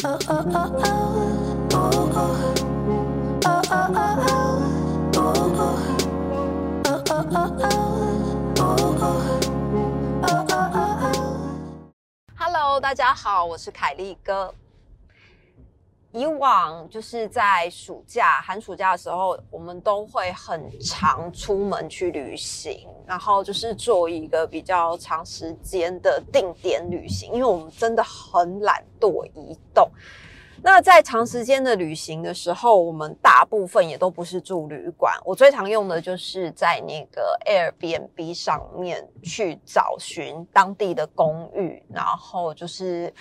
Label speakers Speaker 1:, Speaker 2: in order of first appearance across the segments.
Speaker 1: Hello，大家好，我是凯丽哥。以往就是在暑假、寒暑假的时候，我们都会很常出门去旅行，然后就是做一个比较长时间的定点旅行，因为我们真的很懒惰移动。那在长时间的旅行的时候，我们大部分也都不是住旅馆，我最常用的就是在那个 Airbnb 上面去找寻当地的公寓，然后就是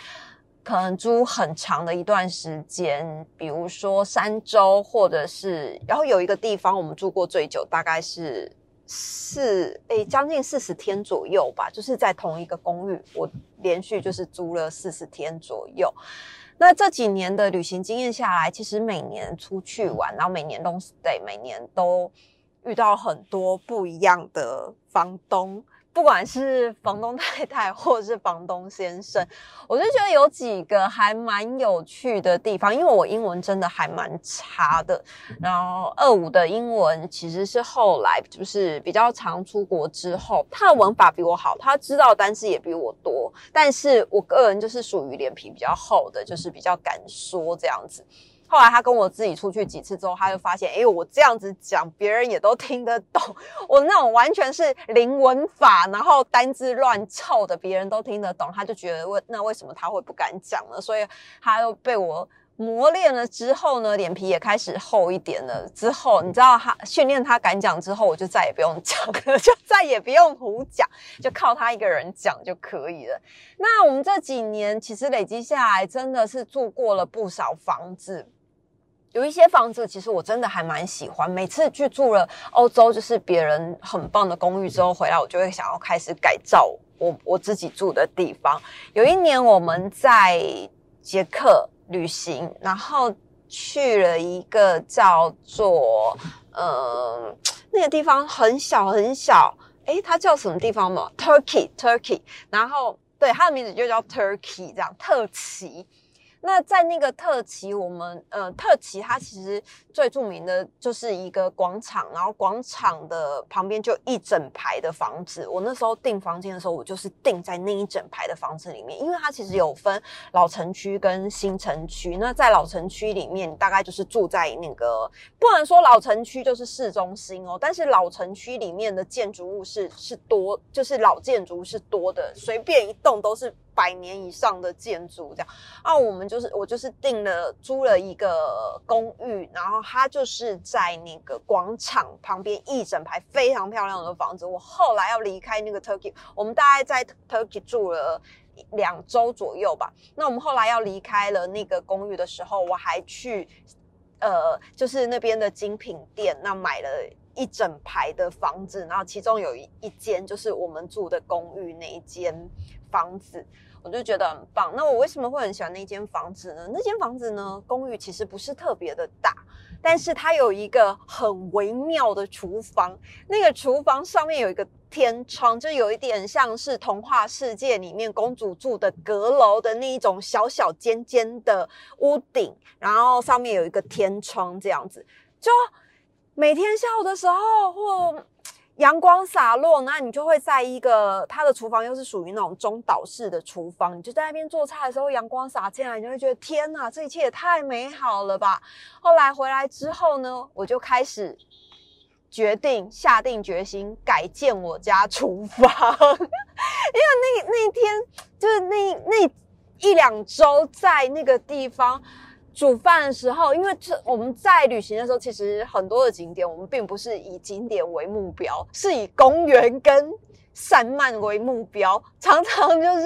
Speaker 1: 可能租很长的一段时间，比如说三周，或者是，然后有一个地方我们住过最久，大概是四诶将近四十天左右吧，就是在同一个公寓，我连续就是租了四十天左右。那这几年的旅行经验下来，其实每年出去玩，然后每年都 stay，每年都遇到很多不一样的房东。不管是房东太太或者是房东先生，我就觉得有几个还蛮有趣的地方。因为我英文真的还蛮差的，然后二五的英文其实是后来就是比较常出国之后，他的文法比我好，他知道单词也比我多，但是我个人就是属于脸皮比较厚的，就是比较敢说这样子。后来他跟我自己出去几次之后，他就发现，哎，我这样子讲，别人也都听得懂。我那种完全是零文法，然后单字乱凑的，别人都听得懂。他就觉得，为那为什么他会不敢讲呢？所以他又被我磨练了之后呢，脸皮也开始厚一点了。之后你知道，他训练他敢讲之后，我就再也不用讲了，就再也不用胡讲，就靠他一个人讲就可以了。那我们这几年其实累积下来，真的是住过了不少房子。有一些房子，其实我真的还蛮喜欢。每次去住了欧洲，就是别人很棒的公寓之后回来，我就会想要开始改造我我自己住的地方。有一年我们在捷克旅行，然后去了一个叫做呃那个地方很小很小，诶，它叫什么地方嘛？Turkey Turkey，然后对它的名字就叫 Turkey，这样特奇。那在那个特旗，我们呃特旗它其实最著名的就是一个广场，然后广场的旁边就一整排的房子。我那时候订房间的时候，我就是订在那一整排的房子里面，因为它其实有分老城区跟新城区。那在老城区里面，大概就是住在那个不能说老城区就是市中心哦，但是老城区里面的建筑物是是多，就是老建筑是多的，随便一栋都是。百年以上的建筑，这样啊，我们就是我就是订了租了一个公寓，然后它就是在那个广场旁边一整排非常漂亮的房子。我后来要离开那个 Turkey，我们大概在 Turkey 住了两周左右吧。那我们后来要离开了那个公寓的时候，我还去呃，就是那边的精品店，那买了一整排的房子，然后其中有一一间就是我们住的公寓那一间房子。我就觉得很棒。那我为什么会很喜欢那间房子呢？那间房子呢，公寓其实不是特别的大，但是它有一个很微妙的厨房。那个厨房上面有一个天窗，就有一点像是童话世界里面公主住的阁楼的那一种小小尖尖的屋顶，然后上面有一个天窗，这样子。就每天下午的时候或。阳光洒落，那你就会在一个他的厨房又是属于那种中岛式的厨房，你就在那边做菜的时候，阳光洒进来，你就会觉得天哪，这一切也太美好了吧！后来回来之后呢，我就开始决定下定决心改建我家厨房，因为那那一天就是那那一两周在那个地方。煮饭的时候，因为这我们在旅行的时候，其实很多的景点，我们并不是以景点为目标，是以公园跟散漫为目标。常常就是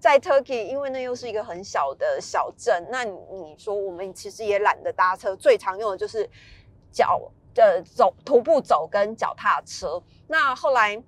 Speaker 1: 在 Turkey，因为那又是一个很小的小镇，那你说我们其实也懒得搭车，最常用的就是脚的走徒步走跟脚踏车。那后来。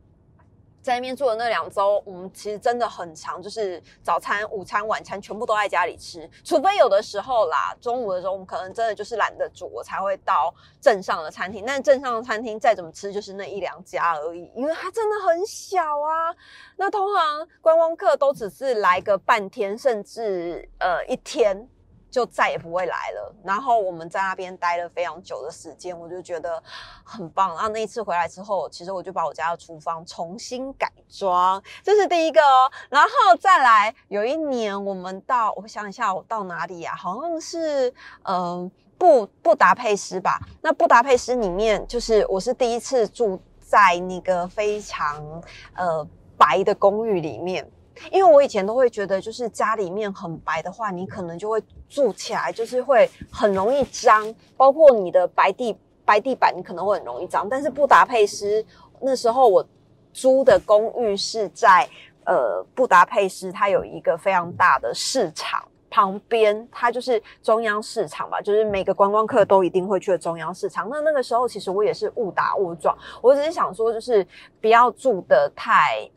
Speaker 1: 在那边住的那两周，我们其实真的很长，就是早餐、午餐、晚餐全部都在家里吃，除非有的时候啦，中午的时候我们可能真的就是懒得煮，我才会到镇上的餐厅。但镇上的餐厅再怎么吃，就是那一两家而已，因为它真的很小啊。那通常观光客都只是来个半天，甚至呃一天。就再也不会来了。然后我们在那边待了非常久的时间，我就觉得很棒。然后那一次回来之后，其实我就把我家的厨房重新改装，这是第一个哦。然后再来有一年，我们到我想一下，我到哪里呀？好像是嗯布布达佩斯吧。那布达佩斯里面，就是我是第一次住在那个非常呃白的公寓里面。因为我以前都会觉得，就是家里面很白的话，你可能就会住起来就是会很容易脏，包括你的白地白地板，你可能会很容易脏。但是布达佩斯那时候我租的公寓是在呃布达佩斯，它有一个非常大的市场旁边，它就是中央市场吧，就是每个观光客都一定会去的中央市场。那那个时候其实我也是误打误撞，我只是想说，就是不要住的太。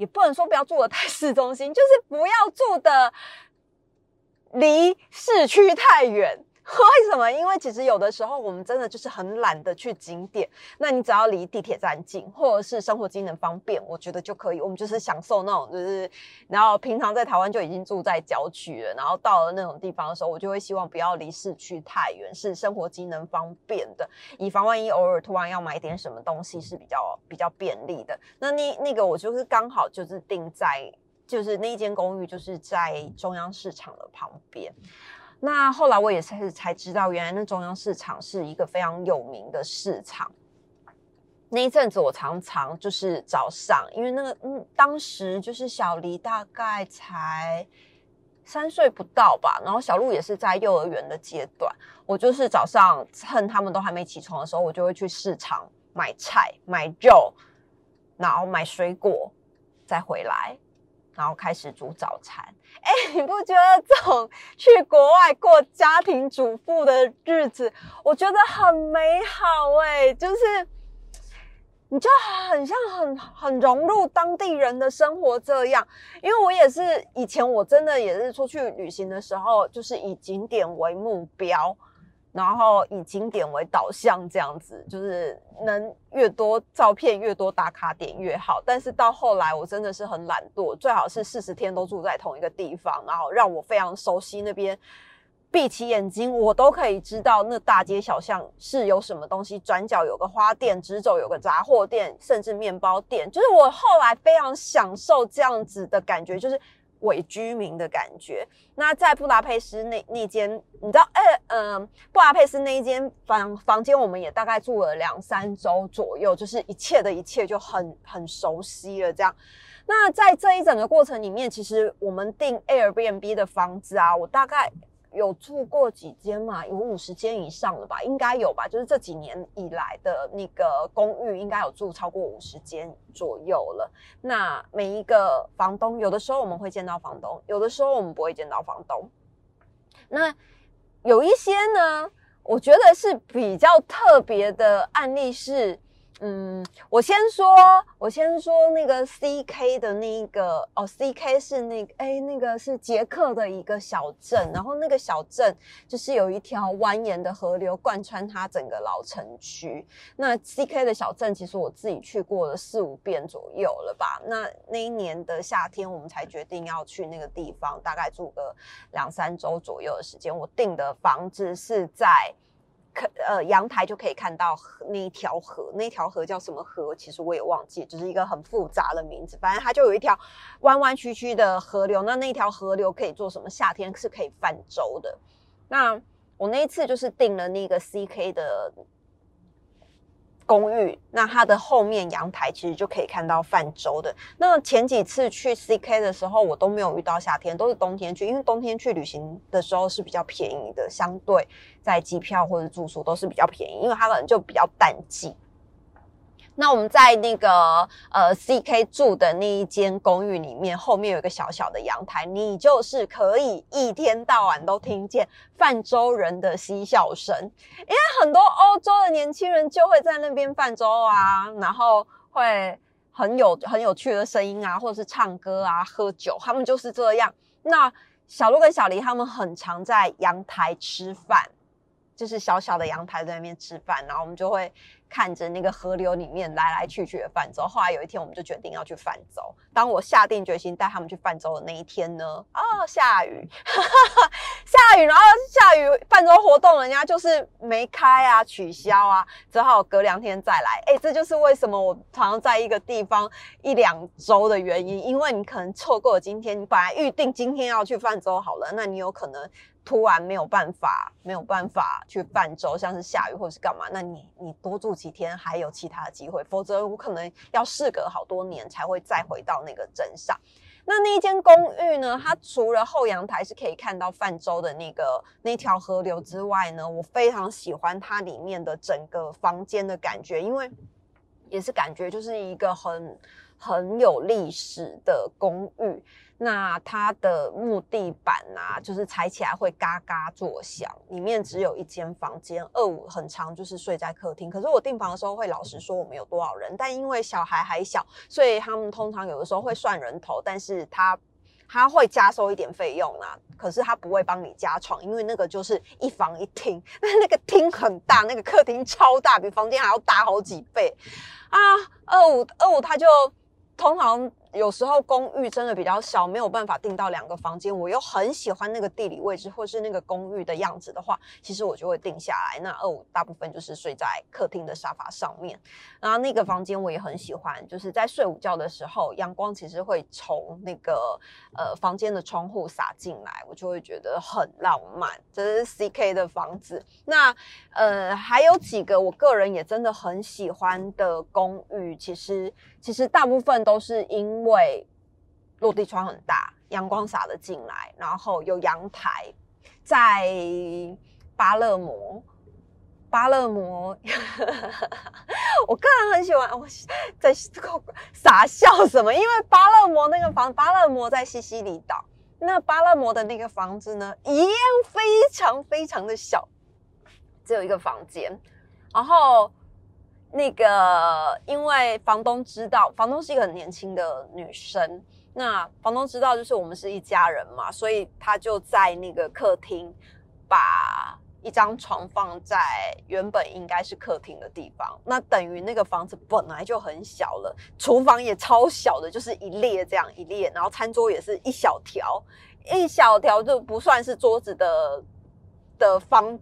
Speaker 1: 也不能说不要住的太市中心，就是不要住的离市区太远。为什么？因为其实有的时候我们真的就是很懒得去景点，那你只要离地铁站近，或者是生活机能方便，我觉得就可以。我们就是享受那种，就是然后平常在台湾就已经住在郊区了，然后到了那种地方的时候，我就会希望不要离市区太远，是生活机能方便的，以防万一偶尔突然要买点什么东西是比较比较便利的。那那那个我就是刚好就是定在，就是那一间公寓就是在中央市场的旁边。那后来我也是才知道，原来那中央市场是一个非常有名的市场。那一阵子我常常就是早上，因为那个嗯，当时就是小黎大概才三岁不到吧，然后小鹿也是在幼儿园的阶段。我就是早上趁他们都还没起床的时候，我就会去市场买菜、买肉，然后买水果，再回来。然后开始煮早餐，哎，你不觉得这种去国外过家庭主妇的日子，我觉得很美好哎，就是你就很像很很融入当地人的生活这样。因为我也是以前我真的也是出去旅行的时候，就是以景点为目标。然后以景点为导向，这样子就是能越多照片越多打卡点越好。但是到后来，我真的是很懒惰，最好是四十天都住在同一个地方，然后让我非常熟悉那边，闭起眼睛我都可以知道那大街小巷是有什么东西，转角有个花店，直走有个杂货店，甚至面包店。就是我后来非常享受这样子的感觉，就是。伪居民的感觉。那在布达佩斯那那间，你知道，哎，嗯，布达佩斯那一间房房间，我们也大概住了两三周左右，就是一切的一切就很很熟悉了。这样，那在这一整个过程里面，其实我们订 Airbnb 的房子啊，我大概。有住过几间嘛？有五十间以上了吧？应该有吧？就是这几年以来的那个公寓，应该有住超过五十间左右了。那每一个房东，有的时候我们会见到房东，有的时候我们不会见到房东。那有一些呢，我觉得是比较特别的案例是。嗯，我先说，我先说那个 C K 的那个哦，C K 是那个哎，那个是捷克的一个小镇，然后那个小镇就是有一条蜿蜒的河流贯穿它整个老城区。那 C K 的小镇其实我自己去过了四五遍左右了吧？那那一年的夏天，我们才决定要去那个地方，大概住个两三周左右的时间。我订的房子是在。可呃，阳台就可以看到那一条河，那条河叫什么河？其实我也忘记，就是一个很复杂的名字。反正它就有一条弯弯曲曲的河流。那那条河流可以做什么？夏天是可以泛舟的。那我那一次就是订了那个 CK 的。公寓，那它的后面阳台其实就可以看到泛舟的。那前几次去 CK 的时候，我都没有遇到夏天，都是冬天去，因为冬天去旅行的时候是比较便宜的，相对在机票或者住宿都是比较便宜，因为它可能就比较淡季。那我们在那个呃 C K 住的那一间公寓里面，后面有一个小小的阳台，你就是可以一天到晚都听见泛舟人的嬉笑声，因为很多欧洲的年轻人就会在那边泛舟啊，然后会很有很有趣的声音啊，或者是唱歌啊、喝酒，他们就是这样。那小鹿跟小黎他们很常在阳台吃饭。就是小小的阳台在那边吃饭，然后我们就会看着那个河流里面来来去去的泛舟。后来有一天，我们就决定要去泛舟。当我下定决心带他们去泛舟的那一天呢，哦，下雨，下雨，然后下雨泛舟活动，人家就是没开啊，取消啊，只好隔两天再来。哎，这就是为什么我常常在一个地方一两周的原因，因为你可能错过今天，你本来预定今天要去泛舟好了，那你有可能。突然没有办法，没有办法去泛舟，像是下雨或是干嘛，那你你多住几天还有其他的机会，否则我可能要事隔好多年才会再回到那个镇上。那那一间公寓呢？它除了后阳台是可以看到泛舟的那个那条河流之外呢，我非常喜欢它里面的整个房间的感觉，因为也是感觉就是一个很很有历史的公寓。那它的木地板啊，就是踩起来会嘎嘎作响。里面只有一间房间，二五很长，就是睡在客厅。可是我订房的时候会老实说我们有多少人，但因为小孩还小，所以他们通常有的时候会算人头，但是他他会加收一点费用啊。可是他不会帮你加床，因为那个就是一房一厅，那那个厅很大，那个客厅超大，比房间还要大好几倍啊。二五二五他就通常。有时候公寓真的比较小，没有办法订到两个房间。我又很喜欢那个地理位置，或是那个公寓的样子的话，其实我就会定下来。那二五大部分就是睡在客厅的沙发上面。然后那个房间我也很喜欢，就是在睡午觉的时候，阳光其实会从那个呃房间的窗户洒进来，我就会觉得很浪漫。这是 C K 的房子。那呃还有几个我个人也真的很喜欢的公寓，其实其实大部分都是因为落地窗很大，阳光洒了进来，然后有阳台，在巴勒摩，巴勒摩，我个人很喜欢。我在傻笑什么？因为巴勒摩那个房，巴勒摩在西西里岛，那巴勒摩的那个房子呢，一样非常非常的小，只有一个房间，然后。那个，因为房东知道，房东是一个很年轻的女生，那房东知道就是我们是一家人嘛，所以他就在那个客厅把一张床放在原本应该是客厅的地方，那等于那个房子本来就很小了，厨房也超小的，就是一列这样一列，然后餐桌也是一小条，一小条就不算是桌子的的方。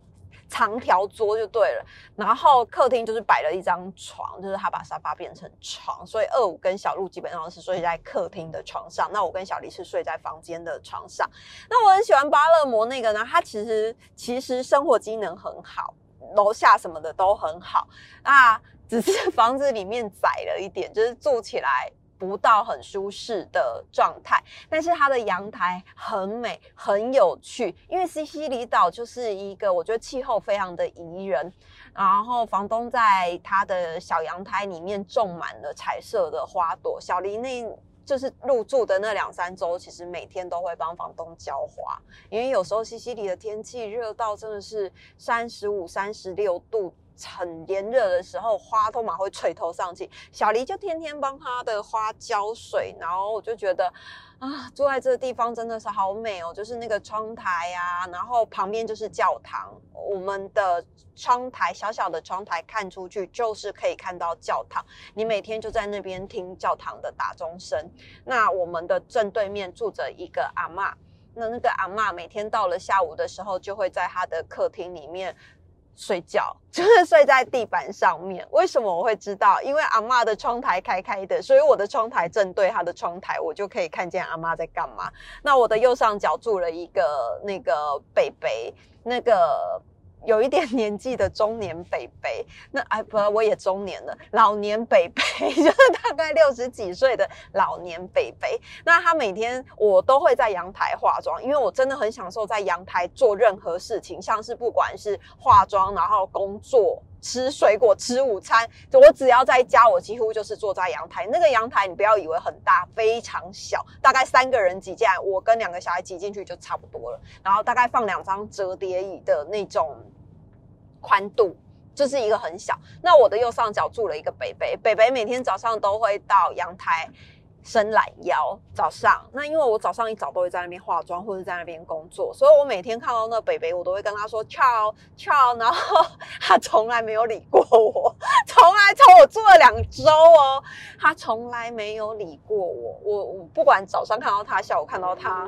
Speaker 1: 长条桌就对了，然后客厅就是摆了一张床，就是他把沙发变成床，所以二五跟小鹿基本上是睡在客厅的床上，那我跟小黎是睡在房间的床上。那我很喜欢巴勒摩那个呢，它其实其实生活机能很好，楼下什么的都很好，那只是房子里面窄了一点，就是住起来。不到很舒适的状态，但是它的阳台很美，很有趣。因为西西里岛就是一个我觉得气候非常的宜人，然后房东在他的小阳台里面种满了彩色的花朵。小黎那就是入住的那两三周，其实每天都会帮房东浇花，因为有时候西西里的天气热到真的是三十五、三十六度。很炎热的时候，花都马会垂头丧气。小黎就天天帮他的花浇水，然后我就觉得啊，住在这个地方真的是好美哦。就是那个窗台呀，然后旁边就是教堂。我们的窗台小小的窗台看出去就是可以看到教堂。你每天就在那边听教堂的打钟声。那我们的正对面住着一个阿妈，那那个阿妈每天到了下午的时候，就会在她的客厅里面。睡觉 就是睡在地板上面。为什么我会知道？因为阿妈的窗台开开的，所以我的窗台正对她的窗台，我就可以看见阿妈在干嘛。那我的右上角住了一个那个北北，那个。有一点年纪的中年北北，那哎不，我也中年了，老年北北 就是大概六十几岁的老年北北。那他每天我都会在阳台化妆，因为我真的很享受在阳台做任何事情，像是不管是化妆，然后工作。吃水果、吃午餐，我只要在家，我几乎就是坐在阳台。那个阳台你不要以为很大，非常小，大概三个人挤进来，我跟两个小孩挤进去就差不多了。然后大概放两张折叠椅的那种宽度，就是一个很小。那我的右上角住了一个北北，北北每天早上都会到阳台。伸懒腰，早上那因为我早上一早都会在那边化妆或者在那边工作，所以我每天看到那北北，我都会跟他说翘翘，然后他从来没有理过我，从来从我住了两周哦，他从来没有理过我，我我不管早上看到他，下午看到他，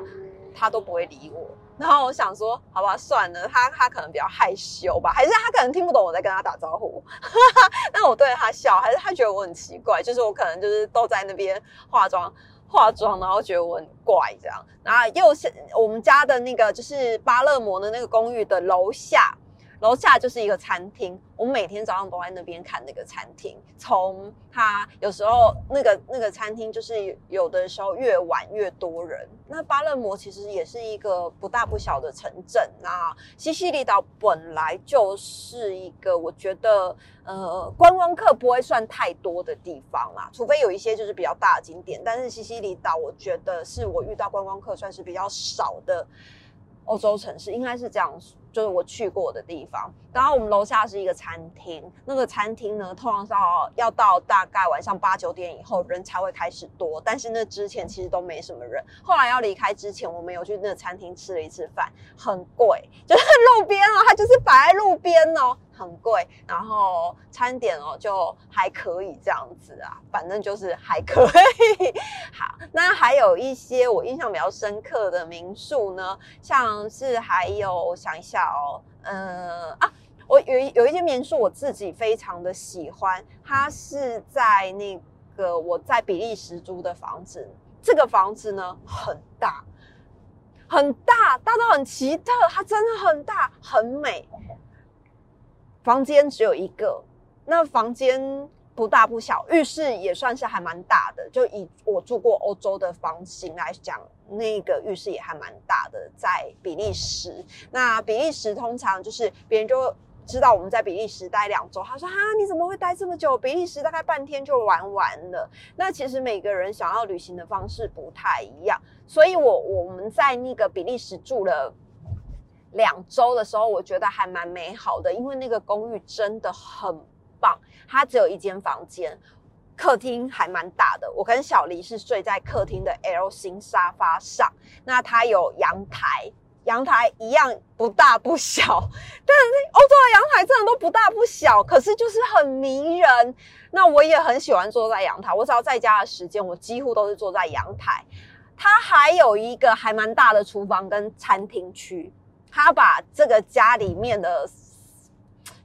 Speaker 1: 他都不会理我。然后我想说，好吧，算了，他他可能比较害羞吧，还是他可能听不懂我在跟他打招呼。那我对着他笑，还是他觉得我很奇怪？就是我可能就是都在那边化妆化妆，然后觉得我很怪这样。然后又是我们家的那个，就是巴勒摩的那个公寓的楼下。楼下就是一个餐厅，我每天早上都在那边看那个餐厅。从它有时候那个那个餐厅就是有的时候越晚越多人。那巴勒摩其实也是一个不大不小的城镇啊西西里岛本来就是一个我觉得呃观光客不会算太多的地方啦，除非有一些就是比较大的景点。但是西西里岛我觉得是我遇到观光客算是比较少的欧洲城市，应该是这样。就是我去过的地方，然后我们楼下是一个餐厅，那个餐厅呢，通常是要到大概晚上八九点以后人才会开始多，但是那之前其实都没什么人。后来要离开之前，我们有去那个餐厅吃了一次饭，很贵，就是路边哦，它就是摆在路边哦。很贵，然后餐点哦就还可以这样子啊，反正就是还可以。好，那还有一些我印象比较深刻的民宿呢，像是还有我想一下哦，嗯啊，我有有一间民宿我自己非常的喜欢，它是在那个我在比利时租的房子，这个房子呢很大，很大，大到很奇特，它真的很大，很美。房间只有一个，那房间不大不小，浴室也算是还蛮大的。就以我住过欧洲的房型来讲，那个浴室也还蛮大的。在比利时，那比利时通常就是别人就知道我们在比利时待两周，他说：“哈，你怎么会待这么久？比利时大概半天就玩完了。”那其实每个人想要旅行的方式不太一样，所以我我们在那个比利时住了。两周的时候，我觉得还蛮美好的，因为那个公寓真的很棒。它只有一间房间，客厅还蛮大的。我跟小黎是睡在客厅的 L 型沙发上。那它有阳台，阳台一样不大不小，但欧洲的阳台真的都不大不小，可是就是很迷人。那我也很喜欢坐在阳台，我只要在家的时间，我几乎都是坐在阳台。它还有一个还蛮大的厨房跟餐厅区。他把这个家里面的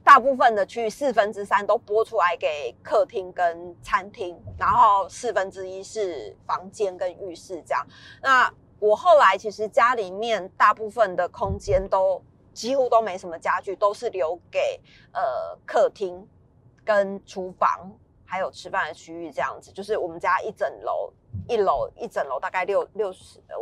Speaker 1: 大部分的区域四分之三都拨出来给客厅跟餐厅，然后四分之一是房间跟浴室这样。那我后来其实家里面大部分的空间都几乎都没什么家具，都是留给呃客厅跟厨房还有吃饭的区域这样子。就是我们家一整楼。一楼一整楼大概六六十呃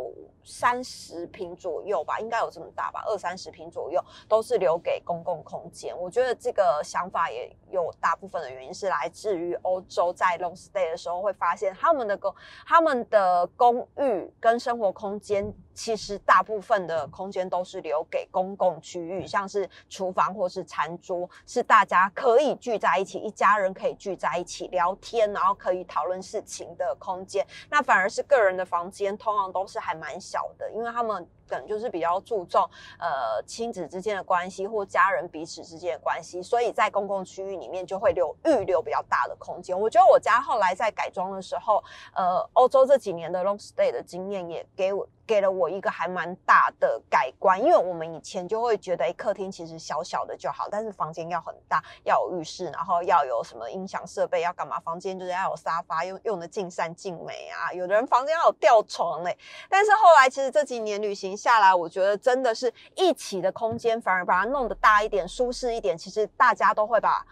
Speaker 1: 三十平左右吧，应该有这么大吧，二三十平左右都是留给公共空间。我觉得这个想法也有大部分的原因是来自于欧洲在 long stay 的时候会发现他们的公他们的公寓跟生活空间。其实大部分的空间都是留给公共区域，像是厨房或是餐桌，是大家可以聚在一起，一家人可以聚在一起聊天，然后可以讨论事情的空间。那反而是个人的房间，通常都是还蛮小的，因为他们。可能就是比较注重呃亲子之间的关系或家人彼此之间的关系，所以在公共区域里面就会留预留比较大的空间。我觉得我家后来在改装的时候，呃，欧洲这几年的 long stay 的经验也给我给了我一个还蛮大的改观，因为我们以前就会觉得，哎，客厅其实小小的就好，但是房间要很大，要有浴室，然后要有什么音响设备，要干嘛？房间就是要有沙发，用用的尽善尽美啊。有的人房间要有吊床嘞，但是后来其实这几年旅行。下来，我觉得真的是一起的空间，反而把它弄得大一点、舒适一点。其实大家都会把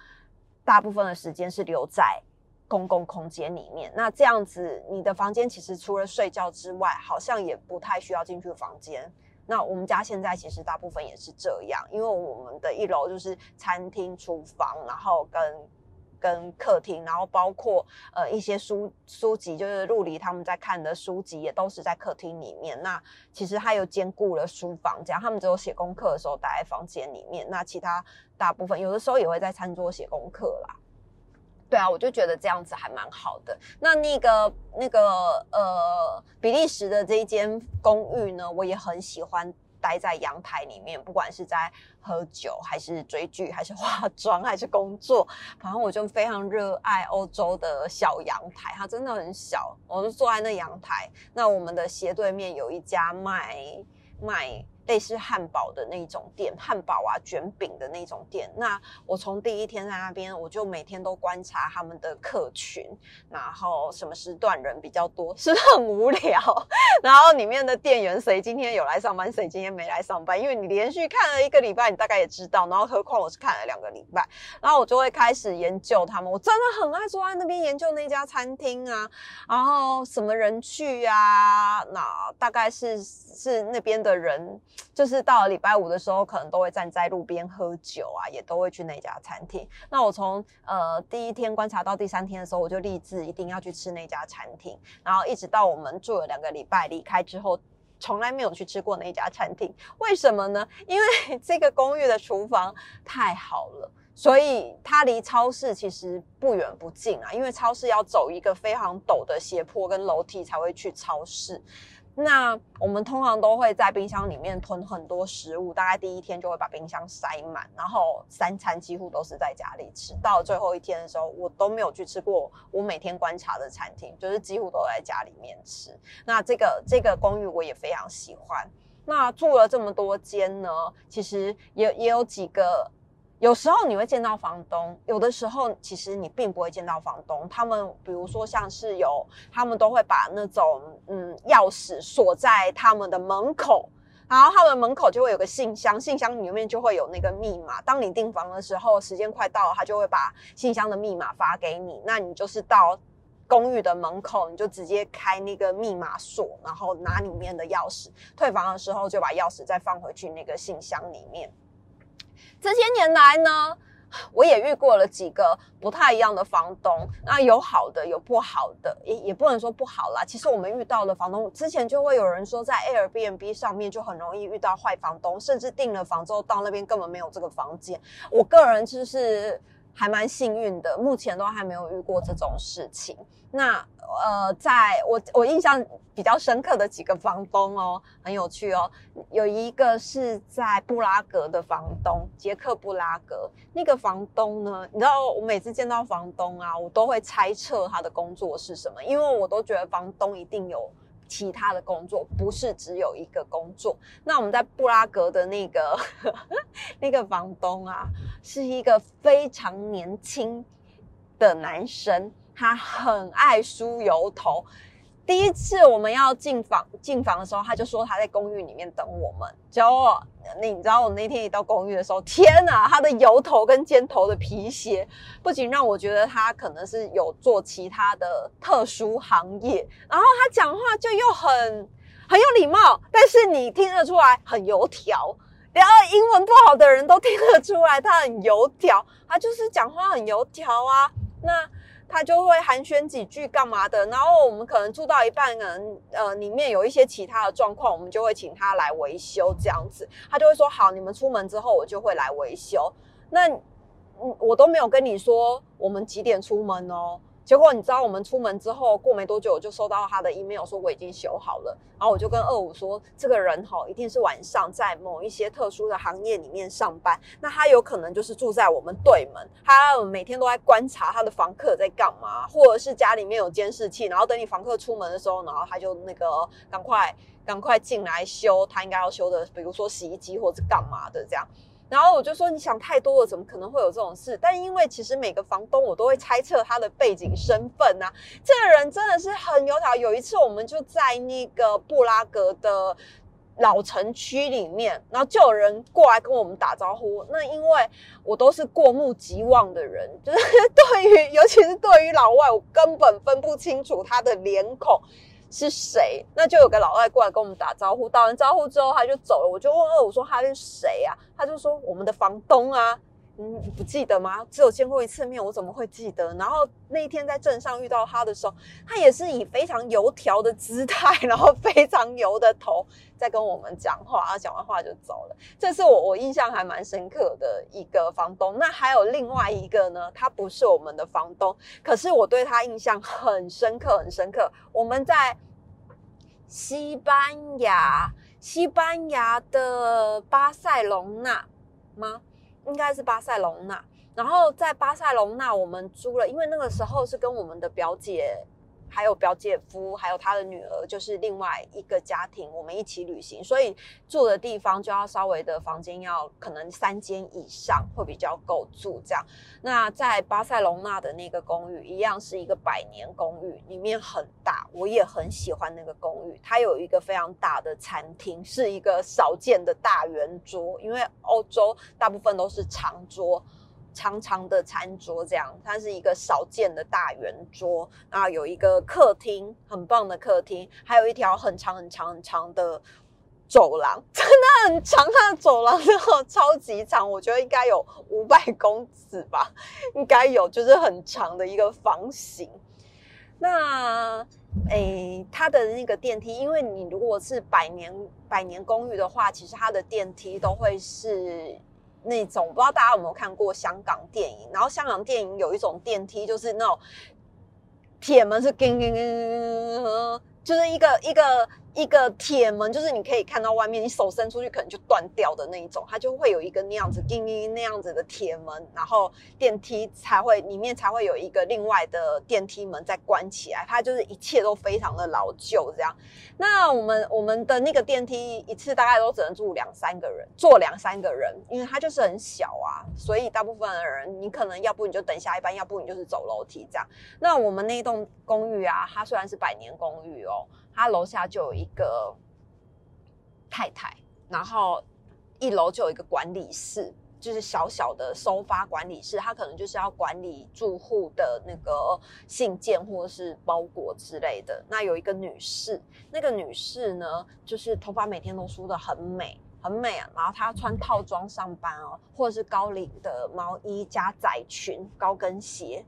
Speaker 1: 大部分的时间是留在公共空间里面。那这样子，你的房间其实除了睡觉之外，好像也不太需要进去房间。那我们家现在其实大部分也是这样，因为我们的一楼就是餐厅、厨房，然后跟。跟客厅，然后包括呃一些书书籍，就是陆离他们在看的书籍，也都是在客厅里面。那其实他又兼顾了书房，这样他们只有写功课的时候待在房间里面，那其他大部分有的时候也会在餐桌写功课啦。对啊，我就觉得这样子还蛮好的。那那个那个呃，比利时的这一间公寓呢，我也很喜欢待在阳台里面，不管是在喝酒，还是追剧，还是化妆，还是工作，反正我就非常热爱欧洲的小阳台，它真的很小，我就坐在那阳台。那我们的斜对面有一家卖卖。类似汉堡的那种店，汉堡啊卷饼的那种店。那我从第一天在那边，我就每天都观察他们的客群，然后什么时段人比较多，是很无聊？然后里面的店员谁今天有来上班，谁今天没来上班？因为你连续看了一个礼拜，你大概也知道。然后何况我是看了两个礼拜，然后我就会开始研究他们。我真的很爱坐在那边研究那家餐厅啊，然后什么人去啊？那大概是是那边的人。就是到了礼拜五的时候，可能都会站在路边喝酒啊，也都会去那家餐厅。那我从呃第一天观察到第三天的时候，我就立志一定要去吃那家餐厅。然后一直到我们住了两个礼拜离开之后，从来没有去吃过那家餐厅。为什么呢？因为 这个公寓的厨房太好了，所以它离超市其实不远不近啊。因为超市要走一个非常陡的斜坡跟楼梯才会去超市。那我们通常都会在冰箱里面囤很多食物，大概第一天就会把冰箱塞满，然后三餐几乎都是在家里吃。到最后一天的时候，我都没有去吃过我每天观察的餐厅，就是几乎都在家里面吃。那这个这个公寓我也非常喜欢。那住了这么多间呢，其实也也有几个。有时候你会见到房东，有的时候其实你并不会见到房东。他们比如说像是有，他们都会把那种嗯钥匙锁在他们的门口，然后他们门口就会有个信箱，信箱里面就会有那个密码。当你订房的时候，时间快到了，他就会把信箱的密码发给你。那你就是到公寓的门口，你就直接开那个密码锁，然后拿里面的钥匙。退房的时候就把钥匙再放回去那个信箱里面。这些年来呢，我也遇过了几个不太一样的房东，那有好的，有不好的，也也不能说不好啦。其实我们遇到的房东，之前就会有人说，在 Airbnb 上面就很容易遇到坏房东，甚至订了房之后到那边根本没有这个房间。我个人就是还蛮幸运的，目前都还没有遇过这种事情。那呃，在我我印象比较深刻的几个房东哦，很有趣哦。有一个是在布拉格的房东，捷克布拉格那个房东呢，你知道我每次见到房东啊，我都会猜测他的工作是什么，因为我都觉得房东一定有其他的工作，不是只有一个工作。那我们在布拉格的那个 那个房东啊，是一个非常年轻的男生。他很爱梳油头。第一次我们要进房进房的时候，他就说他在公寓里面等我们。结果你知道，我那天一到公寓的时候，天哪，他的油头跟尖头的皮鞋，不仅让我觉得他可能是有做其他的特殊行业，然后他讲话就又很很有礼貌，但是你听得出来很油条。然后英文不好的人都听得出来他很油条，他就是讲话很油条啊。那。他就会寒暄几句干嘛的，然后我们可能住到一半，可能呃里面有一些其他的状况，我们就会请他来维修这样子。他就会说好，你们出门之后我就会来维修。那嗯，我都没有跟你说我们几点出门哦。结果你知道，我们出门之后过没多久，我就收到他的 email 说我已经修好了。然后我就跟二五说，这个人哈一定是晚上在某一些特殊的行业里面上班。那他有可能就是住在我们对门，他每天都在观察他的房客在干嘛，或者是家里面有监视器，然后等你房客出门的时候，然后他就那个赶快赶快进来修他应该要修的，比如说洗衣机或者干嘛的这样。然后我就说你想太多了，怎么可能会有这种事？但因为其实每个房东我都会猜测他的背景身份呐。这个人真的是很油条。有一次我们就在那个布拉格的老城区里面，然后就有人过来跟我们打招呼。那因为我都是过目即忘的人，就是 对于尤其是对于老外，我根本分不清楚他的脸孔。是谁？那就有个老外过来跟我们打招呼，打完招呼之后他就走了。我就问二五说他是谁啊？他就说我们的房东啊。嗯，不记得吗？只有见过一次面，我怎么会记得？然后那一天在镇上遇到他的时候，他也是以非常油条的姿态，然后非常油的头在跟我们讲话，然后讲完话就走了。这是我我印象还蛮深刻的一个房东。那还有另外一个呢，他不是我们的房东，可是我对他印象很深刻，很深刻。我们在西班牙，西班牙的巴塞隆纳吗？应该是巴塞隆纳，然后在巴塞隆纳我们租了，因为那个时候是跟我们的表姐。还有表姐夫，还有他的女儿，就是另外一个家庭，我们一起旅行，所以住的地方就要稍微的房间要可能三间以上会比较够住这样。那在巴塞隆纳的那个公寓，一样是一个百年公寓，里面很大，我也很喜欢那个公寓。它有一个非常大的餐厅，是一个少见的大圆桌，因为欧洲大部分都是长桌。长长的餐桌，这样它是一个少见的大圆桌，然后有一个客厅，很棒的客厅，还有一条很长很长很长的走廊，真的很长，它的走廊真的超级长，我觉得应该有五百公尺吧，应该有，就是很长的一个房型。那诶，它的那个电梯，因为你如果是百年百年公寓的话，其实它的电梯都会是。那种不知道大家有没有看过香港电影，然后香港电影有一种电梯，就是那种铁门是叮叮叮叮，就是一个一个。一个铁门，就是你可以看到外面，你手伸出去可能就断掉的那一种，它就会有一个那样子叮叮那样子的铁门，然后电梯才会里面才会有一个另外的电梯门再关起来，它就是一切都非常的老旧这样。那我们我们的那个电梯一次大概都只能住两三个人，坐两三个人，因为它就是很小啊，所以大部分的人你可能要不你就等下一班，要不你就是走楼梯这样。那我们那栋公寓啊，它虽然是百年公寓哦。他楼下就有一个太太，然后一楼就有一个管理室，就是小小的收发管理室。他可能就是要管理住户的那个信件或者是包裹之类的。那有一个女士，那个女士呢，就是头发每天都梳的很美，很美啊。然后她穿套装上班哦，或者是高领的毛衣加窄裙、高跟鞋。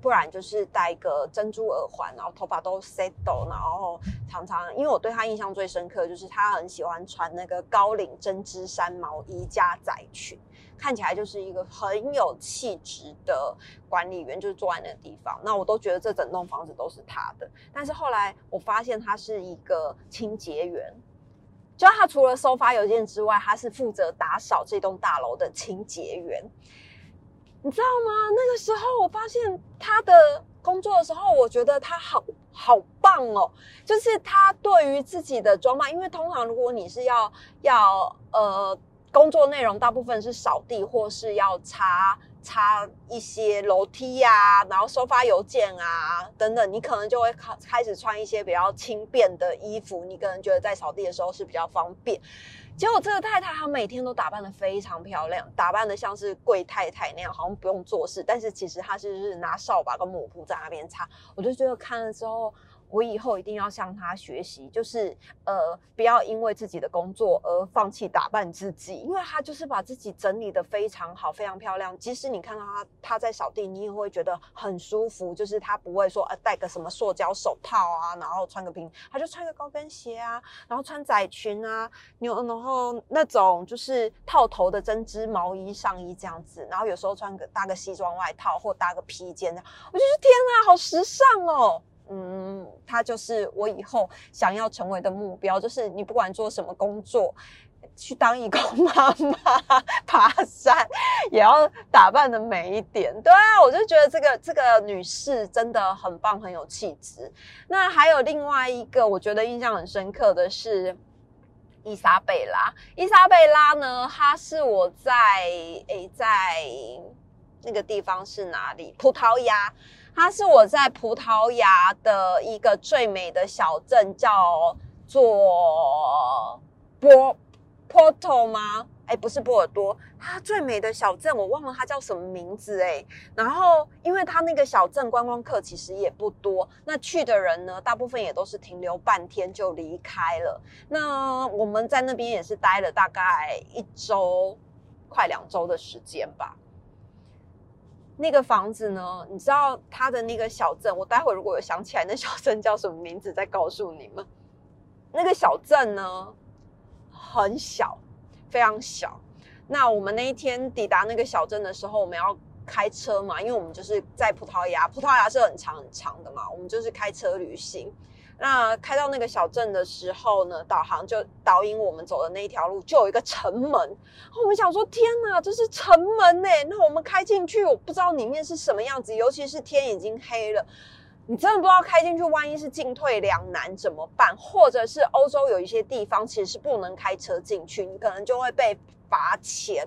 Speaker 1: 不然就是戴一个珍珠耳环，然后头发都 set 到然后常常，因为我对他印象最深刻，就是他很喜欢穿那个高领针织衫毛衣加窄裙，看起来就是一个很有气质的管理员，就是坐在那个地方。那我都觉得这整栋房子都是他的。但是后来我发现他是一个清洁员，就他除了收发邮件之外，他是负责打扫这栋大楼的清洁员。你知道吗？那个时候我发现他的工作的时候，我觉得他好好棒哦。就是他对于自己的装扮，因为通常如果你是要要呃工作内容，大部分是扫地或是要擦擦一些楼梯呀，然后收发邮件啊等等，你可能就会开开始穿一些比较轻便的衣服，你可能觉得在扫地的时候是比较方便。结果这个太太她每天都打扮得非常漂亮，打扮得像是贵太太那样，好像不用做事，但是其实她是拿扫把跟抹布在那边擦，我就觉得看了之后。我以后一定要向他学习，就是呃，不要因为自己的工作而放弃打扮自己，因为他就是把自己整理的非常好，非常漂亮。即使你看到他他在扫地，你也会觉得很舒服，就是他不会说呃戴个什么塑胶手套啊，然后穿个平，他就穿个高跟鞋啊，然后穿窄裙啊，有然后那种就是套头的针织毛衣上衣这样子，然后有时候穿个搭个西装外套或搭个披肩，这样我就觉得天啊，好时尚哦。嗯，她就是我以后想要成为的目标，就是你不管做什么工作，去当义工妈妈、爬山，也要打扮的美一点。对啊，我就觉得这个这个女士真的很棒，很有气质。那还有另外一个，我觉得印象很深刻的是伊莎贝拉。伊莎贝拉呢，她是我在诶在那个地方是哪里？葡萄牙。它是我在葡萄牙的一个最美的小镇，叫做波波托吗？哎，不是波尔多，它最美的小镇我忘了它叫什么名字哎。然后，因为它那个小镇观光客其实也不多，那去的人呢，大部分也都是停留半天就离开了。那我们在那边也是待了大概一周。快两周的时间吧。那个房子呢？你知道它的那个小镇？我待会如果有想起来，那小镇叫什么名字，再告诉你们。那个小镇呢，很小，非常小。那我们那一天抵达那个小镇的时候，我们要开车嘛，因为我们就是在葡萄牙，葡萄牙是很长很长的嘛，我们就是开车旅行。那开到那个小镇的时候呢，导航就导引我们走的那一条路就有一个城门。我们想说，天哪，这是城门呢！那我们开进去，我不知道里面是什么样子，尤其是天已经黑了，你真的不知道开进去，万一是进退两难怎么办？或者是欧洲有一些地方其实是不能开车进去，你可能就会被罚钱。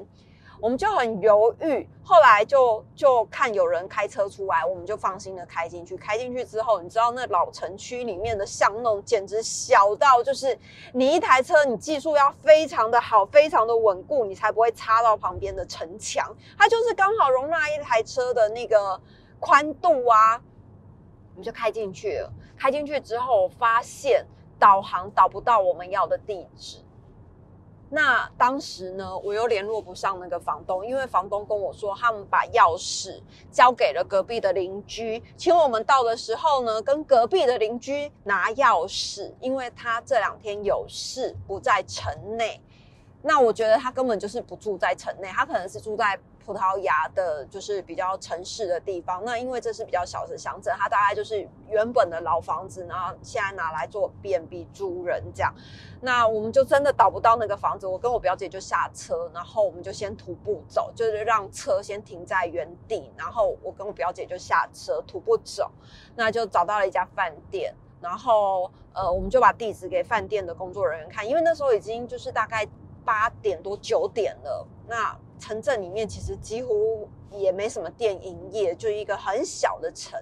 Speaker 1: 我们就很犹豫，后来就就看有人开车出来，我们就放心的开进去。开进去之后，你知道那老城区里面的巷弄简直小到，就是你一台车，你技术要非常的好，非常的稳固，你才不会擦到旁边的城墙。它就是刚好容纳一台车的那个宽度啊。我们就开进去了。开进去之后，发现导航导不到我们要的地址。那当时呢，我又联络不上那个房东，因为房东跟我说，他们把钥匙交给了隔壁的邻居，请我们到的时候呢，跟隔壁的邻居拿钥匙，因为他这两天有事不在城内。那我觉得他根本就是不住在城内，他可能是住在。葡萄牙的就是比较城市的地方，那因为这是比较小的乡镇，它大概就是原本的老房子，然后现在拿来做 B N B 租人这样。那我们就真的找不到那个房子，我跟我表姐就下车，然后我们就先徒步走，就是让车先停在原地，然后我跟我表姐就下车徒步走，那就找到了一家饭店，然后呃，我们就把地址给饭店的工作人员看，因为那时候已经就是大概八点多九点了，那。城镇里面其实几乎也没什么店营业，就一个很小的城。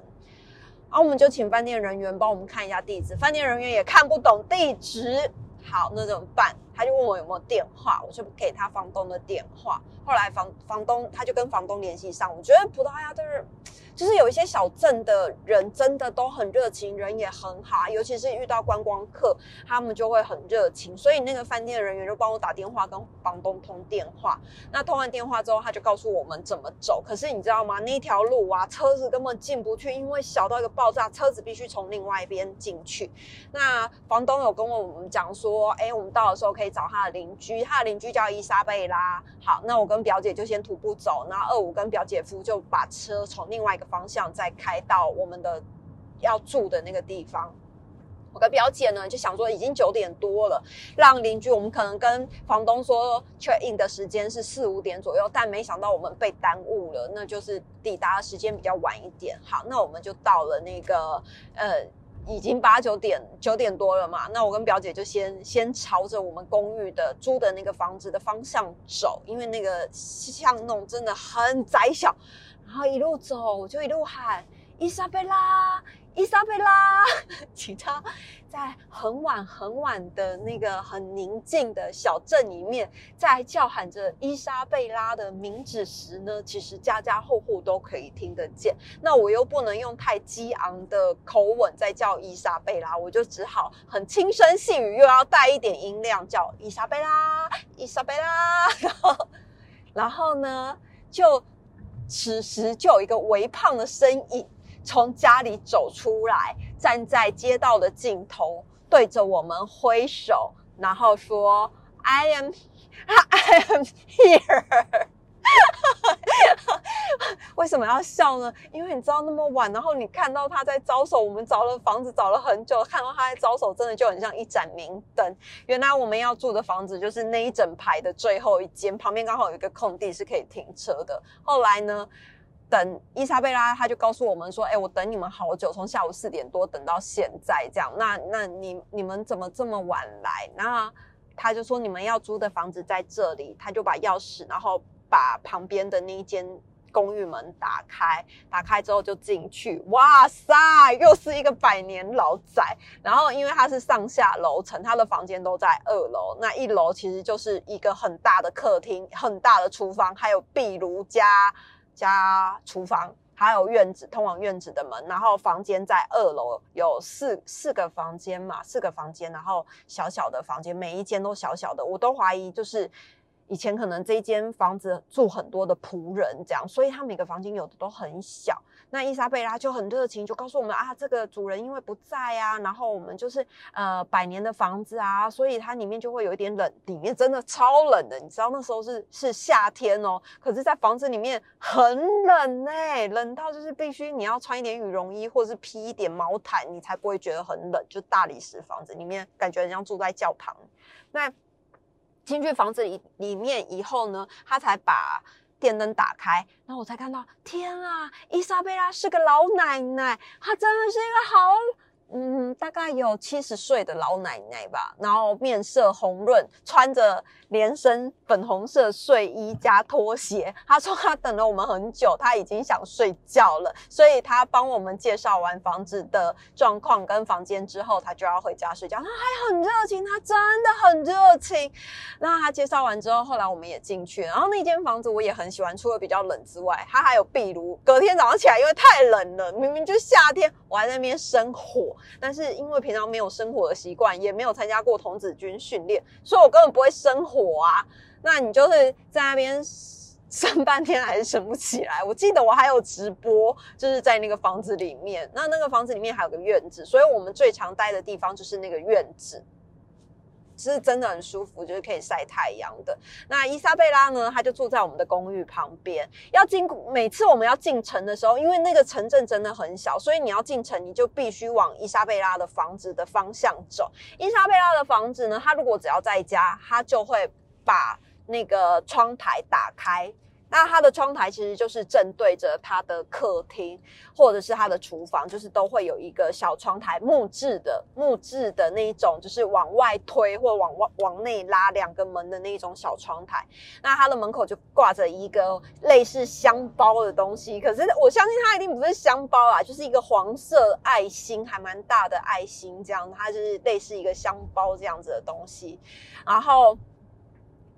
Speaker 1: 然后我们就请饭店人员帮我们看一下地址，饭店人员也看不懂地址。好，那怎么办？他就问我有没有电话，我就给他房东的电话。后来房房东他就跟房东联系上。我觉得葡萄牙的人。就是有一些小镇的人真的都很热情，人也很好，尤其是遇到观光客，他们就会很热情。所以那个饭店的人员就帮我打电话跟房东通电话。那通完电话之后，他就告诉我们怎么走。可是你知道吗？那条路啊，车子根本进不去，因为小到一个爆炸，车子必须从另外一边进去。那房东有跟我们讲说，哎，我们到的时候可以找他的邻居，他的邻居叫伊莎贝拉。好，那我跟表姐就先徒步走，然后二五跟表姐夫就把车从另外一个。方向再开到我们的要住的那个地方。我跟表姐呢就想说，已经九点多了，让邻居我们可能跟房东说 check in 的时间是四五点左右，但没想到我们被耽误了，那就是抵达的时间比较晚一点。好，那我们就到了那个呃，已经八九点九点多了嘛。那我跟表姐就先先朝着我们公寓的租的那个房子的方向走，因为那个巷弄真的很窄小。然后一路走，就一路喊伊莎贝拉，伊莎贝拉。其他在很晚很晚的那个很宁静的小镇里面，在叫喊着伊莎贝拉的名字时呢，其实家家户户都可以听得见。那我又不能用太激昂的口吻在叫伊莎贝拉，我就只好很轻声细语，又要带一点音量叫伊莎贝拉，伊莎贝拉。然后，然后呢，就。此时就有一个微胖的身影从家里走出来，站在街道的尽头，对着我们挥手，然后说：“I am, I am here。”为什么要笑呢？因为你知道那么晚，然后你看到他在招手，我们找了房子找了很久，看到他在招手，真的就很像一盏明灯。原来我们要住的房子就是那一整排的最后一间，旁边刚好有一个空地是可以停车的。后来呢，等伊莎贝拉，他就告诉我们说：“哎，我等你们好久，从下午四点多等到现在，这样。那那你你们怎么这么晚来？”那他就说：“你们要租的房子在这里。”他就把钥匙，然后。把旁边的那一间公寓门打开，打开之后就进去。哇塞，又是一个百年老宅。然后因为它是上下楼层，他的房间都在二楼。那一楼其实就是一个很大的客厅，很大的厨房，还有壁炉加加厨房，还有院子，通往院子的门。然后房间在二楼，有四四个房间嘛，四个房间，然后小小的房间，每一间都小小的。我都怀疑就是。以前可能这间房子住很多的仆人，这样，所以他每个房间有的都很小。那伊莎贝拉就很热情，就告诉我们啊，这个主人因为不在啊，然后我们就是呃百年的房子啊，所以它里面就会有一点冷，里面真的超冷的，你知道那时候是是夏天哦，可是在房子里面很冷哎，冷到就是必须你要穿一点羽绒衣或者是披一点毛毯，你才不会觉得很冷。就大理石房子里面，感觉像住在教堂。那进去房子里里面以后呢，他才把。电灯打开，然后我才看到，天啊，伊莎贝拉是个老奶奶，她真的是一个好。嗯，大概有七十岁的老奶奶吧，然后面色红润，穿着连身粉红色睡衣加拖鞋。她说她等了我们很久，她已经想睡觉了，所以她帮我们介绍完房子的状况跟房间之后，她就要回家睡觉。她还很热情，她真的很热情。那她介绍完之后，后来我们也进去，然后那间房子我也很喜欢，除了比较冷之外，它还有壁炉。隔天早上起来，因为太冷了，明明就夏天，我还在那边生火。但是因为平常没有生火的习惯，也没有参加过童子军训练，所以我根本不会生火啊。那你就是在那边 生半天还是生不起来？我记得我还有直播，就是在那个房子里面。那那个房子里面还有个院子，所以我们最常待的地方就是那个院子。是真的很舒服，就是可以晒太阳的。那伊莎贝拉呢？她就住在我们的公寓旁边。要进，每次我们要进城的时候，因为那个城镇真的很小，所以你要进城，你就必须往伊莎贝拉的房子的方向走。伊莎贝拉的房子呢，她如果只要在家，她就会把那个窗台打开。那它的窗台其实就是正对着它的客厅，或者是它的厨房，就是都会有一个小窗台，木质的木质的那一种，就是往外推或往往往内拉两个门的那种小窗台。那它的门口就挂着一个类似香包的东西，可是我相信它一定不是香包啊，就是一个黄色爱心，还蛮大的爱心这样，它就是类似一个香包这样子的东西，然后。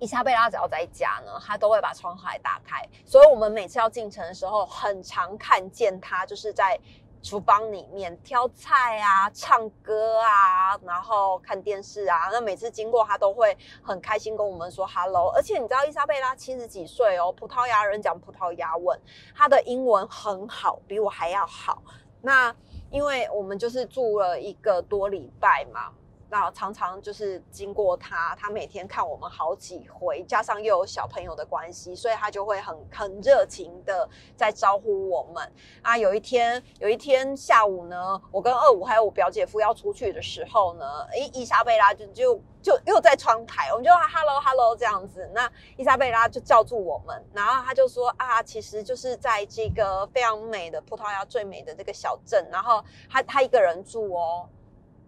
Speaker 1: 伊莎贝拉只要在家呢，她都会把窗台打开，所以我们每次要进城的时候，很常看见她就是在厨房里面挑菜啊、唱歌啊，然后看电视啊。那每次经过，她都会很开心跟我们说 “hello”。而且你知道，伊莎贝拉七十几岁哦，葡萄牙人讲葡萄牙文，她的英文很好，比我还要好。那因为我们就是住了一个多礼拜嘛。那常常就是经过他，他每天看我们好几回，加上又有小朋友的关系，所以他就会很很热情的在招呼我们。啊，有一天有一天下午呢，我跟二五还有我表姐夫要出去的时候呢，诶，伊莎贝拉就就就又在窗台，我们就 hello hello 这样子。那伊莎贝拉就叫住我们，然后他就说啊，其实就是在这个非常美的葡萄牙最美的这个小镇，然后他他一个人住哦。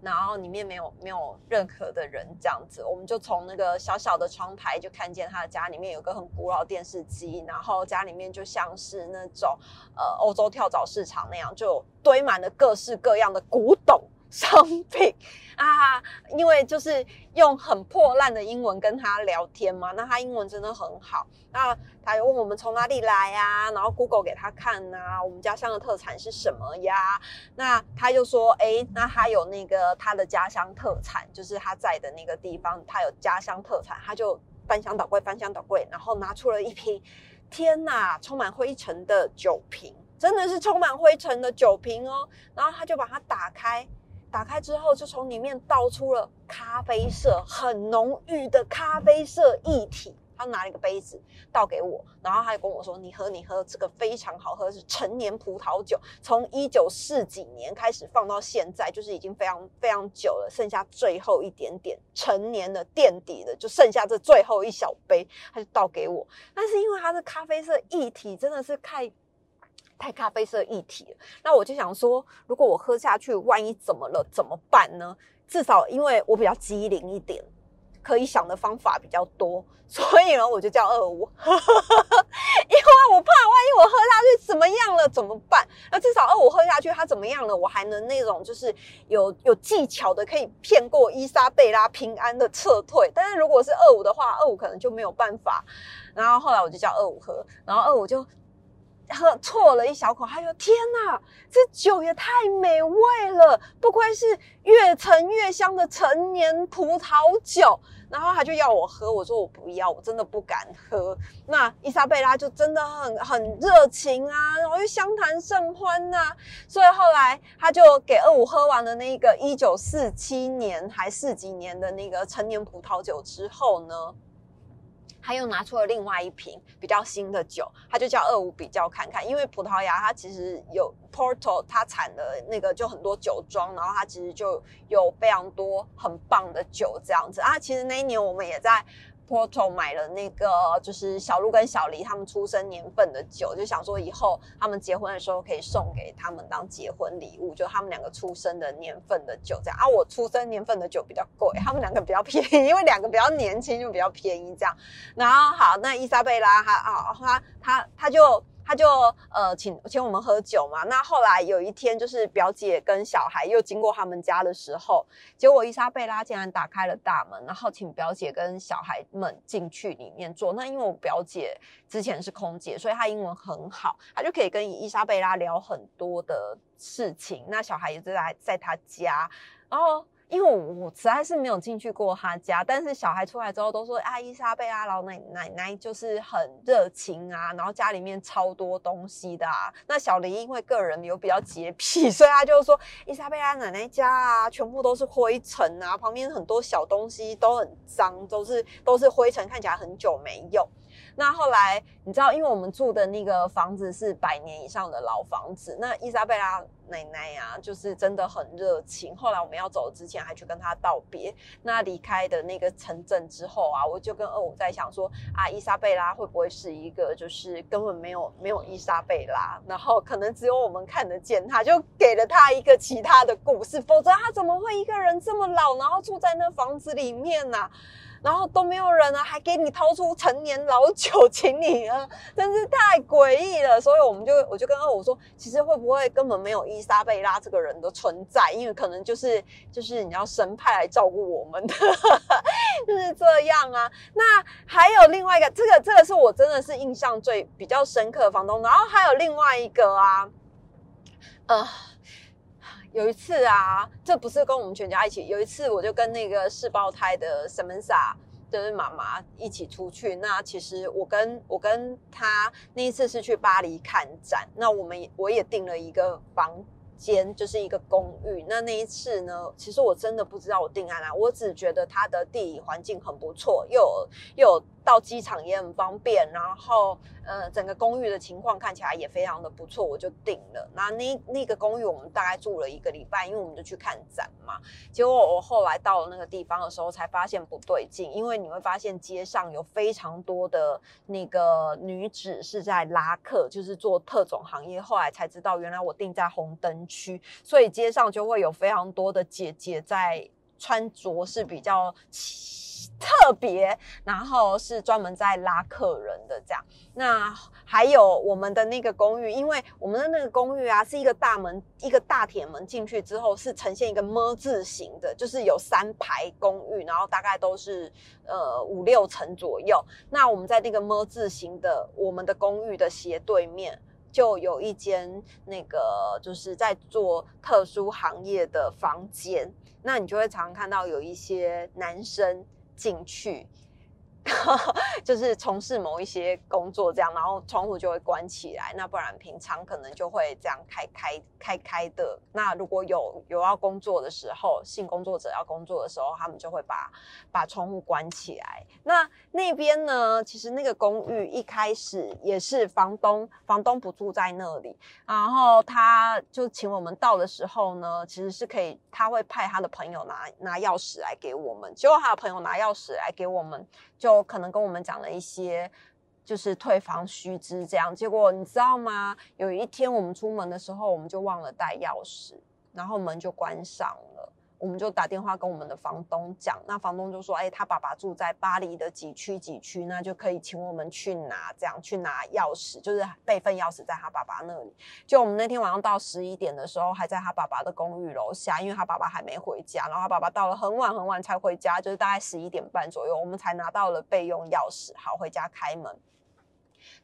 Speaker 1: 然后里面没有没有任何的人，这样子，我们就从那个小小的窗台就看见他的家里面有个很古老电视机，然后家里面就像是那种呃欧洲跳蚤市场那样，就堆满了各式各样的古董。商品 啊，因为就是用很破烂的英文跟他聊天嘛，那他英文真的很好。那他又问我们从哪里来呀，然后 Google 给他看呐，我们家乡的特产是什么呀？那他就说，哎，那他有那个他的家乡特产，就是他在的那个地方，他有家乡特产，他就翻箱倒柜，翻箱倒柜，然后拿出了一瓶，天呐，充满灰尘的酒瓶，真的是充满灰尘的酒瓶哦。然后他就把它打开。打开之后，就从里面倒出了咖啡色，很浓郁的咖啡色液体。他拿了一个杯子倒给我，然后他就跟我说：“你喝，你喝，这个非常好喝，是陈年葡萄酒，从一九四几年开始放到现在，就是已经非常非常久了，剩下最后一点点陈年的垫底的，就剩下这最后一小杯，他就倒给我。但是因为它是咖啡色液体，真的是太……太咖啡色一体了，那我就想说，如果我喝下去，万一怎么了，怎么办呢？至少因为我比较机灵一点，可以想的方法比较多，所以呢，我就叫二五，因为我怕万一我喝下去怎么样了，怎么办？那至少二五喝下去，他怎么样了，我还能那种就是有有技巧的可以骗过伊莎贝拉平安的撤退。但是如果是二五的话，二五可能就没有办法。然后后来我就叫二五喝，然后二五就。喝错了一小口，他说：“天哪，这酒也太美味了，不愧是越陈越香的陈年葡萄酒。”然后他就要我喝，我说我不要，我真的不敢喝。那伊莎贝拉就真的很很热情啊，然后又相谈甚欢呐。所以后来他就给二五喝完了那个一九四七年还四几年的那个陈年葡萄酒之后呢？他又拿出了另外一瓶比较新的酒，他就叫二五比较看看，因为葡萄牙它其实有 Porto，它产的那个就很多酒庄，然后它其实就有非常多很棒的酒这样子啊。其实那一年我们也在。Porto 买了那个就是小鹿跟小黎他们出生年份的酒，就想说以后他们结婚的时候可以送给他们当结婚礼物，就他们两个出生的年份的酒这样啊。我出生年份的酒比较贵，他们两个比较便宜，因为两个比较年轻就比较便宜这样。然后好，那伊莎贝拉她啊，她她她就。他就呃请请我们喝酒嘛，那后来有一天就是表姐跟小孩又经过他们家的时候，结果伊莎贝拉竟然打开了大门，然后请表姐跟小孩们进去里面坐。那因为我表姐之前是空姐，所以她英文很好，她就可以跟伊莎贝拉聊很多的事情。那小孩也在在她家，然后。因为我实在是没有进去过他家，但是小孩出来之后都说啊，伊莎贝拉老奶奶奶就是很热情啊，然后家里面超多东西的啊。那小林因为个人有比较洁癖，所以他就说伊莎贝拉奶奶家啊，全部都是灰尘啊，旁边很多小东西都很脏，都是都是灰尘，看起来很久没用。那后来你知道，因为我们住的那个房子是百年以上的老房子，那伊莎贝拉奶奶呀，就是真的很热情。后来我们要走之前，还去跟她道别。那离开的那个城镇之后啊，我就跟二五在想说啊，伊莎贝拉会不会是一个就是根本没有没有伊莎贝拉，然后可能只有我们看得见她，就给了她一个其他的故事，否则她怎么会一个人这么老，然后住在那房子里面呢？然后都没有人啊，还给你掏出陈年老酒请你喝，真是太诡异了。所以我们就我就跟二五说，其实会不会根本没有伊莎贝拉这个人的存在？因为可能就是就是你要神派来照顾我们的，就是这样啊。那还有另外一个，这个这个是我真的是印象最比较深刻的房东。然后还有另外一个啊，呃。有一次啊，这不是跟我们全家一起。有一次，我就跟那个四胞胎的 Samantha，就是妈妈一起出去。那其实我跟我跟他那一次是去巴黎看展。那我们我也订了一个房间，就是一个公寓。那那一次呢，其实我真的不知道我定在哪，我只觉得它的地理环境很不错，又有又有。到机场也很方便，然后呃，整个公寓的情况看起来也非常的不错，我就定了。那那那个公寓我们大概住了一个礼拜，因为我们就去看展嘛。结果我后来到了那个地方的时候，才发现不对劲，因为你会发现街上有非常多的那个女子是在拉客，就是做特种行业。后来才知道，原来我定在红灯区，所以街上就会有非常多的姐姐在穿着是比较。特别，然后是专门在拉客人的这样。那还有我们的那个公寓，因为我们的那个公寓啊，是一个大门，一个大铁门进去之后是呈现一个么字形的，就是有三排公寓，然后大概都是呃五六层左右。那我们在那个么字形的我们的公寓的斜对面，就有一间那个就是在做特殊行业的房间。那你就会常看到有一些男生。进去。就是从事某一些工作这样，然后窗户就会关起来。那不然平常可能就会这样开开开开的。那如果有有要工作的时候，性工作者要工作的时候，他们就会把把窗户关起来。那那边呢，其实那个公寓一开始也是房东房东不住在那里，然后他就请我们到的时候呢，其实是可以他会派他的朋友拿拿钥匙来给我们。结果他的朋友拿钥匙来给我们就。可能跟我们讲了一些，就是退房须知这样。结果你知道吗？有一天我们出门的时候，我们就忘了带钥匙，然后门就关上了。我们就打电话跟我们的房东讲，那房东就说：“哎，他爸爸住在巴黎的几区几区，那就可以请我们去拿，这样去拿钥匙，就是备份钥匙在他爸爸那里。”就我们那天晚上到十一点的时候，还在他爸爸的公寓楼下，因为他爸爸还没回家，然后他爸爸到了很晚很晚才回家，就是大概十一点半左右，我们才拿到了备用钥匙，好回家开门。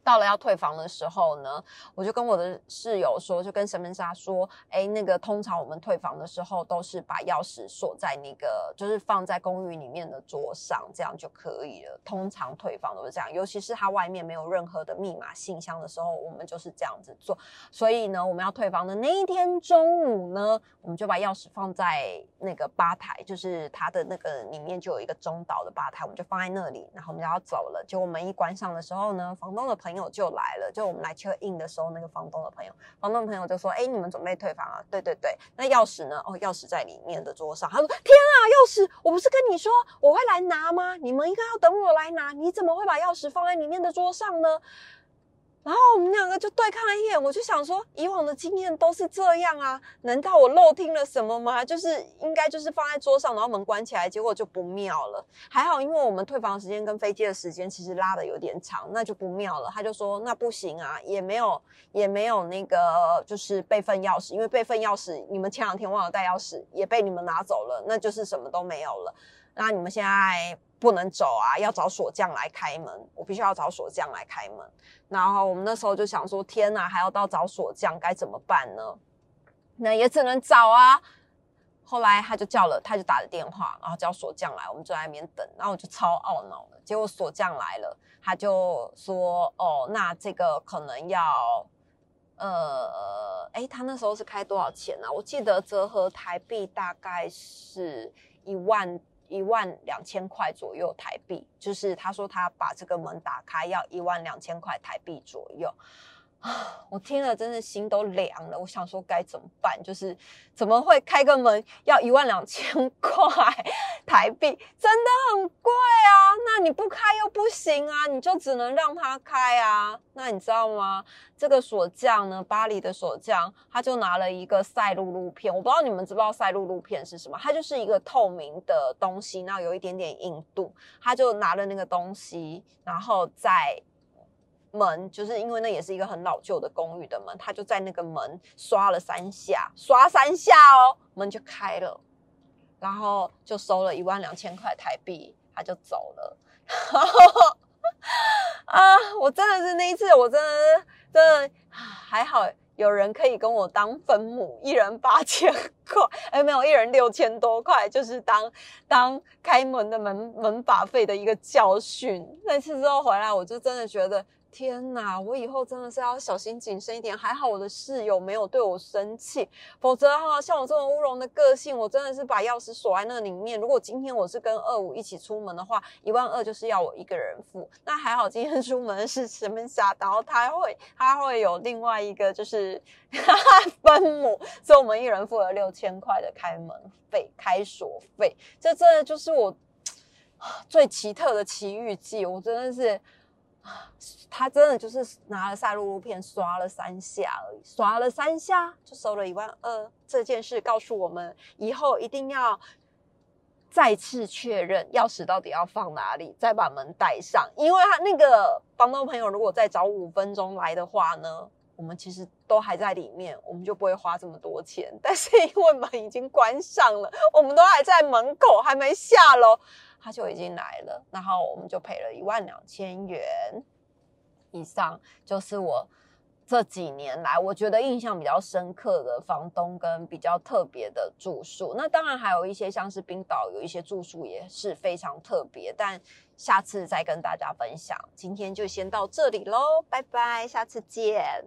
Speaker 1: 到了要退房的时候呢，我就跟我的室友说，就跟神门莎说，哎，那个通常我们退房的时候都是把钥匙锁在那个，就是放在公寓里面的桌上，这样就可以了。通常退房都是这样，尤其是它外面没有任何的密码信箱的时候，我们就是这样子做。所以呢，我们要退房的那一天中午呢，我们就把钥匙放在那个吧台，就是它的那个里面就有一个中岛的吧台，我们就放在那里，然后我们就要走了。就我们一关上的时候呢，房东的朋友朋友就来了。就我们来 check in 的时候，那个房东的朋友，房东的朋友就说：“哎，你们准备退房啊？”对对对，那钥匙呢？哦，钥匙在里面的桌上。他说：“天啊，钥匙！我不是跟你说我会来拿吗？你们应该要等我来拿，你怎么会把钥匙放在里面的桌上呢？”然后我们两个就对看了一眼，我就想说，以往的经验都是这样啊，难道我漏听了什么吗？就是应该就是放在桌上，然后门关起来，结果就不妙了。还好，因为我们退房时间跟飞机的时间其实拉的有点长，那就不妙了。他就说那不行啊，也没有也没有那个就是备份钥匙，因为备份钥匙你们前两天忘了带钥匙，也被你们拿走了，那就是什么都没有了。那你们现在。不能走啊！要找锁匠来开门，我必须要找锁匠来开门。然后我们那时候就想说：天哪，还要到找锁匠，该怎么办呢？那也只能找啊。后来他就叫了，他就打了电话，然后叫锁匠来。我们就在那边等，然后我就超懊恼的。结果锁匠来了，他就说：哦，那这个可能要……呃，哎，他那时候是开多少钱呢？我记得折合台币大概是一万。一万两千块左右台币，就是他说他把这个门打开要一万两千块台币左右。啊！我听了，真的心都凉了。我想说该怎么办？就是怎么会开个门要一万两千块台币？真的很贵啊！那你不开又不行啊，你就只能让他开啊。那你知道吗？这个锁匠呢，巴黎的锁匠，他就拿了一个赛璐璐片。我不知道你们知不知道赛璐璐片是什么？它就是一个透明的东西，然后有一点点硬度。他就拿了那个东西，然后再。门就是因为那也是一个很老旧的公寓的门，他就在那个门刷了三下，刷三下哦，门就开了，然后就收了一万两千块台币，他就走了。啊，我真的是那一次，我真的是真的还好，有人可以跟我当分母，一人八千块，哎，没有，一人六千多块，就是当当开门的门门把费的一个教训。那次之后回来，我就真的觉得。天哪，我以后真的是要小心谨慎一点。还好我的室友没有对我生气，否则哈，像我这种乌龙的个性，我真的是把钥匙锁在那里面。如果今天我是跟二五一起出门的话，一万二就是要我一个人付。那还好今天 出门是什么下，然后他会他会有另外一个就是哈哈分母，所以我们一人付了六千块的开门费、开锁费。这真的就是我 最奇特的奇遇记，我真的是。他真的就是拿了赛璐璐片刷了三下而已，刷了三下就收了一万二。这件事告诉我们，以后一定要再次确认钥匙到底要放哪里，再把门带上。因为他那个房东朋友如果再早五分钟来的话呢，我们其实都还在里面，我们就不会花这么多钱。但是因为门已经关上了，我们都还在门口，还没下楼。他就已经来了，然后我们就赔了一万两千元以上，就是我这几年来我觉得印象比较深刻的房东跟比较特别的住宿。那当然还有一些像是冰岛有一些住宿也是非常特别，但下次再跟大家分享。今天就先到这里喽，拜拜，下次见。